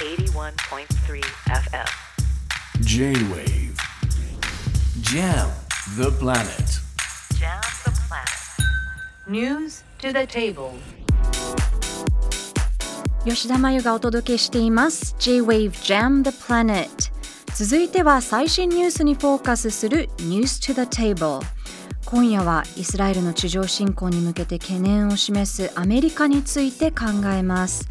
81.3 FM. J-Wave Jam the planet Jam the planet. News to the table. 吉田真由がお届けしています J-Wave Jam the Planet 続いては最新ニュースにフォーカスする News to the Table 今夜はイスラエルの地上侵攻に向けて懸念を示すアメリカについて考えます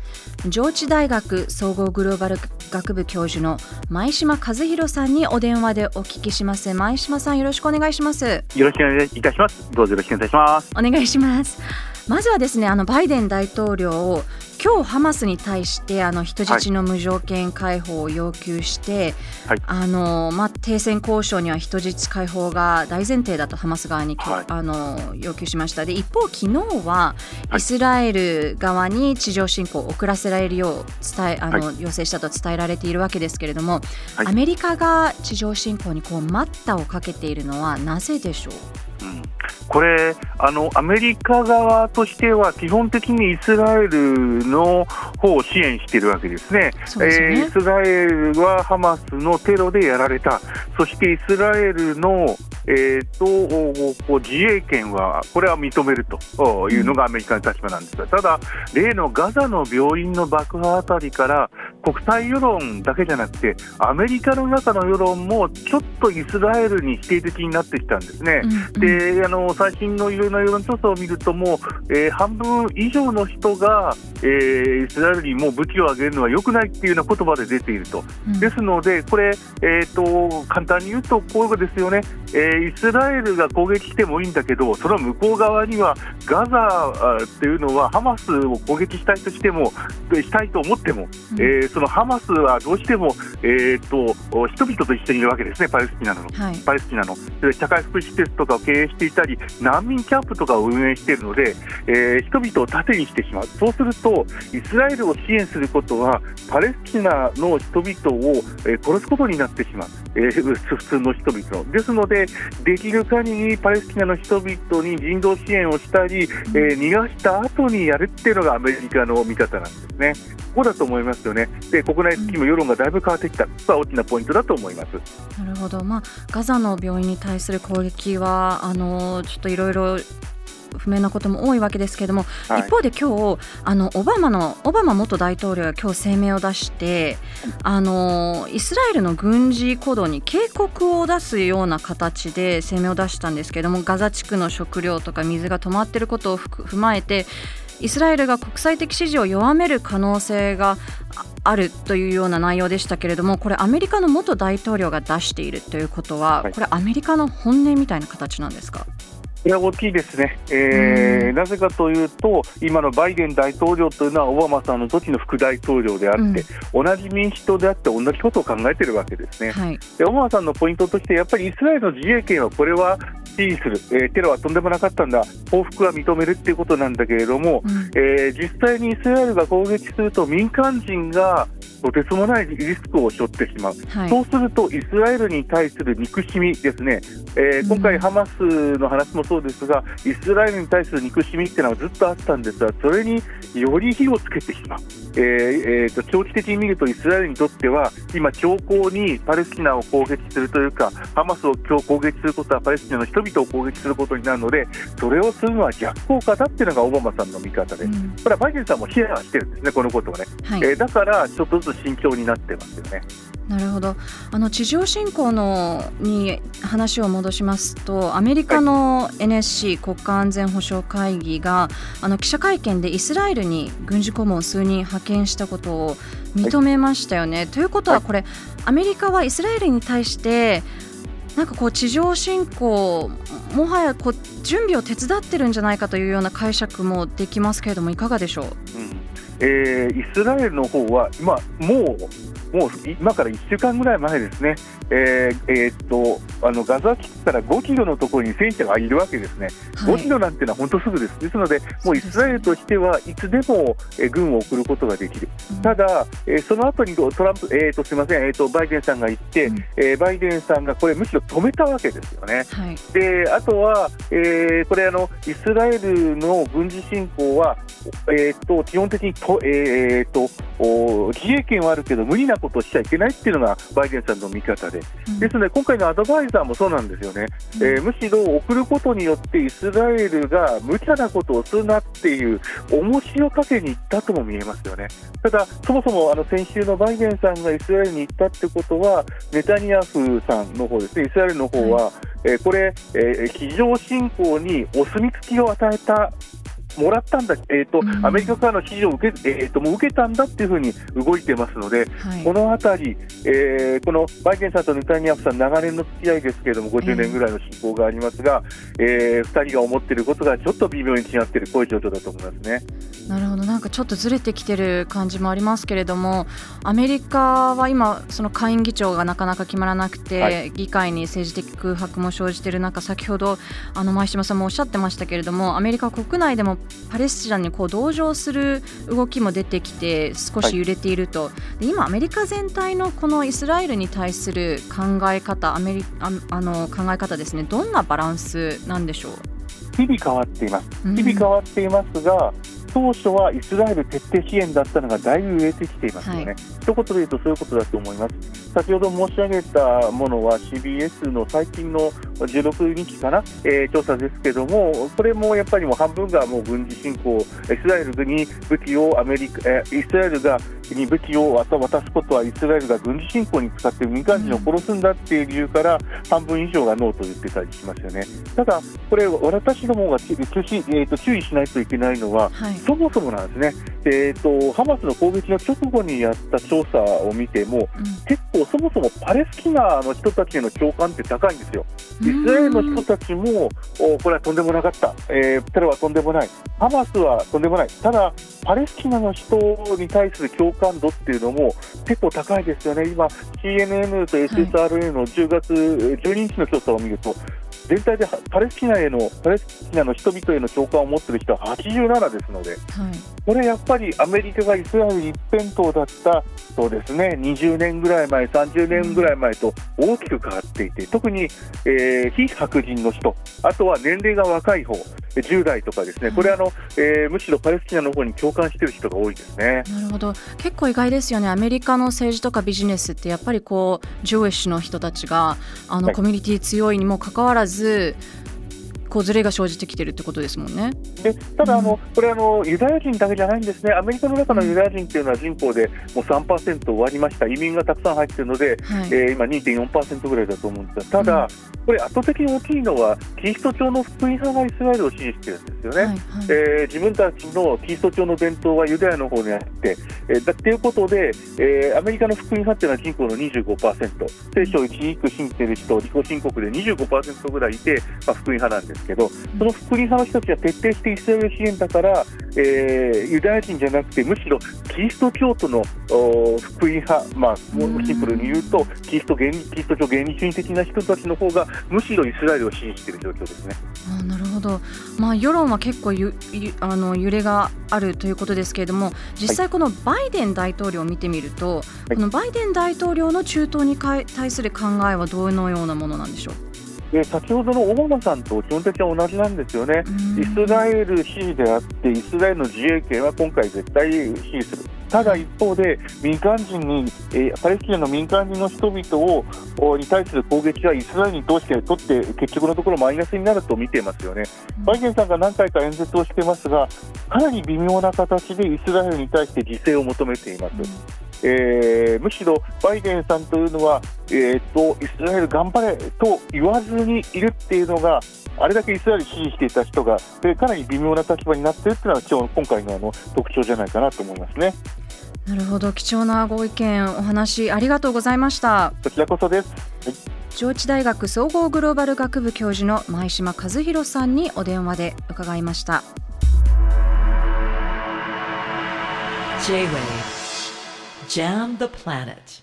上智大学総合グローバル学部教授の前島和弘さんにお電話でお聞きします前島さんよろしくお願いしますよろしくお願いいたします。どうぞよろしくお願いします。お願いしますまずはですねあのバイデン大統領今日ハマスに対してあの人質の無条件解放を要求して、はい。あのまあ、停戦交渉には人質解放が大前提だとハマス側に、はい。あの要求しました。で一方昨日ははい。イスラエル側に地上侵攻を遅らせられるよう伝えあの、要請したと伝えられているわけですけれども、はい。アメリカが地上侵攻にこう待ったをかけているのはなぜでしょう？うん、これあの、アメリカ側としては、基本的にイスラエルの方を支援しているわけですね。でねえーイスラエルはハマスのテロでやられた、そしてイスラエルの、えー、とこう自衛権は、これは認めるというのがアメリカの立場なんですが、ただ、例のガザの病院の爆破あたりから、国際世論だけじゃなくて、アメリカの中の世論もちょっとイスラエルに否定的になってきたんですね。うんうん。であの最新のいろいろな世論調査を見ると、もう、えー半分以上の人が、えーイスラエルにもう武器を上げるのは良くないっていうような言葉で出ていると、うん。ですので、これ、えー、と簡単に言うと、こういうことですよね、えーイスラエルが攻撃してもいいんだけど、その向こう側にはガザあっていうのは、ハマスを攻撃したいとしても、したいと思っても、うん。えーそのハマスはどうしても、えー、と人々と一緒にいるわけですね、パレスチナの。はいパレスチナので社会福祉施設とかを経営していたり、難民キャンプとかを運営しているので、えー人々を盾にしてしまう、そうすると、イスラエルを支援することは、パレスチナの人々を、えー殺すことになってしまう、えー普通の人々の。ですので、できる限りパレスチナの人々に人道支援をしたり、えー逃がした後にやるっていうのがアメリカの見方なんですね。ここだと思いますよね。で、国内的にも世論がだいぶ変わってきた、ここは大きなポイントだと思います。なるほど、まあ、ガザの病院に対する攻撃はあのちょっといろいろ不明なことも多いわけですけれども、はい。一方で今日あのオバマのオバマ元大統領が今日声明を出してあのイスラエルの軍事行動に警告を出すような形で声明を出したんですけれどもガザ地区の食料とか水が止まっていることを踏まえてイスラエルが国際的支持を弱める可能性がああるというような内容でしたけれどもこれアメリカの元大統領が出しているということは、はい。これアメリカの本音みたいな形なんですか？これは大きいですね、えーうん。なぜかというと、今のバイデン大統領というのは、オバマさんの時の副大統領であって、同じ民主党であって、同じことを考えているわけですね。はい、でオバマさんのポイントとして、やっぱりイスラエルの自衛権は、これは支持する、えーテロはとんでもなかったんだ、報復は認めるっていうことなんだけれども、うん。えー実際にイスラエルが攻撃すると、民間人がとてつもないリスクを背負ってしまう。はい。そうすると、イスラエルに対する憎しみですね、えー今回、うんハマスの話もそうですが、イスラエルに対する憎しみっていうのはずっとあったんですが、それにより火をつけてしまう、えーえーと長期的に見ると、イスラエルにとっては、今、強硬にパレスチナを攻撃するというか、ハマスを今日攻撃することは、パレスチナの人々を攻撃することになるので、それをするのは逆効果だっていうのがオバマさんの見方で、こうんれはバイデンさんもシェアしてるんですね、このことをね。はいえーだから、ちょっとずつ慎重になってますよね。なるほど。あの地上侵攻のに話を戻しますとアメリカの NSC 国家安全保障会議があの記者会見でイスラエルに軍事顧問を数人派遣したことを認めましたよね。ということはこれアメリカはイスラエルに対してなんかこう地上侵攻もはやこう準備を手伝ってるんじゃないかというような解釈もできますけれどもいかがでしょう？うん。えーイスラエルの方は今、もうもう今から1週間ぐらい前ですね、えーえーっとあのガザ地区から5キロのところに戦車がいるわけですね、はい。5キロなんてのは本当すぐです、ですので、もうイスラエルとしてはいつでも、えー軍を送ることができる、ただ、えーその後にトランプ、えーっとすみません、えーっとバイデンさんが言って、うん。えーバイデンさんがこれ、むしろ止めたわけですよね。はい。であとは、えーこれあの、イスラエルの軍事侵攻は、えー、と基本的にと、えーとお自衛権はあるけど無理なことをしちゃいけないっていうのがバイデンさんの見方で、うん。ですので今回のアドバイザーもそうなんですよね、うん。えーむしろ送ることによってイスラエルが無茶なことをするなっていう重しをかけに行ったとも見えますよね。ただ、そもそもあの先週のバイデンさんがイスラエルに行ったってことは、ネタニヤフさんの方ですね、イスラエルの方は、えーこれ、えー地上侵攻にお墨付きを与えた。もらったんだ、えーとうん。アメリカからの指示を受け,、えーともう受けたんだっていうふうに動いてますので、はい。このあたり、えーこのバイデンさんとネタニヤフさん、長年の付き合いですけれども、50年ぐらいの親交がありますが、え2人が思っていることがちょっと微妙に違っている、こういう状況だと思いますね。なるほど。なんかちょっとずれてきてる感じもありますけれどもアメリカは今その下院議長がなかなか決まらなくて、は議会に政治的空白も生じている中先ほどあの前島さんもおっしゃってましたけれどもアメリカ国内でもパレスチナにこう同情する動きも出てきて少し揺れていると、で今アメリカ全体のこのイスラエルに対する考え方アメリああの考え方ですねどんなバランスなんでしょう？日々変わっています。うん日々変わっていますが、当初はイスラエル徹底支援だったのがだいぶ売れてきていますよね。はい一言で言うとそういうことだと思います。先ほど申し上げたものは CBS の最近の16日かな、えー調査ですけども、これもやっぱりもう半分がもう軍事侵攻、イスラエルに武器をアメリカ、えーイスラエルがに武器を渡渡すことはイスラエルが軍事侵攻に使って民間人を殺すんだっていう理由から半分以上がノーと言ってたりしますよね。ただ、これ私どもが注えーと注意しないといけないのは、はいそもそもなんですね、えー、とハマスの攻撃の直後にやった調査を見ても、結構そもそもパレスチナの人たちへの共感って高いんですよ。イスラエルの人たちも、おこれはとんでもなかった、えーテロはとんでもない、ハマスはとんでもない、ただ、パレスチナの人に対する共感度っていうのも結構高いですよね、今、CNN と SSRA の10月12日の調査を見ると、全体でパレスチナへのパレスチナの人々への共感を持っている人は87ですので、はい。これやっぱりアメリカがイスラエル一辺倒だったそうですね20年ぐらい前、30年ぐらい前と大きく変わっていて、特に、えー非白人の人、あとは年齢が若い方、10代とかですね、これあの、えーむしろパレスチナの方に共感している人が多いですね。なるほど。結構意外ですよね。アメリカの政治とかビジネスってやっぱりこうジョーエッシュの人たちがあの、はい。コミュニティ強いにもかかわらずずこうずれが生じてきてるってことですもんね。でただあの、これあの、ユダヤ人だけじゃないんですね、アメリカの中のユダヤ人っていうのは人口でもう3%終わりました、移民がたくさん入っているので、はい。えー今2.4%ぐらいだと思うんですが、ただ、これ圧倒的に大きいのは、キリスト教の福音派がイスラエルを支持してるんですよね。はいはい。えー自分たちのキリスト教の伝統はユダヤの方にあって、えーだっていうことで、えーアメリカの福音派っていうのは人口の25%、聖書を一字一句信じている人、自己申告で25%ぐらいいて、まあ、福音派なんですけど、その福音派の人たちは徹底してイスラエル支援だから、えーユダヤ人じゃなくて、むしろキリスト教徒のお福音派、まあ、シンプルに言うと、キリスト原理キリスト教原理主義的な人たちの方が、むしろイスラエルを支持している状況ですね。あなるほど、まあ、世論は結構ゆゆあの揺れがあるということですけれども実際このバイデン大統領を見てみると、い。このバイデン大統領の中東にかい対する考えはどのようなものなんでしょう？で先ほどのオバマさんと基本的に同じなんですよね。うんイスラエル支持であって、イスラエルの自衛権は今回絶対支持する。ただ一方で、民間人に、えーパレスチナの民間人の人々をおに対する攻撃はイスラエルに通して取って、結局のところマイナスになると見ていますよね。バイデンさんが何回か演説をしてますが、かなり微妙な形でイスラエルに対して自制を求めています。えーむしろバイデンさんというのは、えー、とイスラエル頑張れと言わずにいるっていうのが、あれだけイスラエル支持していた人が、えーかなり微妙な立場になっているっていうのは、今日今回のあの特徴じゃないかなと思いますね。なるほど貴重なご意見お話ありがとうございましたこちらこそです。上智大学総合グローバル学部教授の前島和弘さんにお電話で伺いました J-Wave Jam the Planet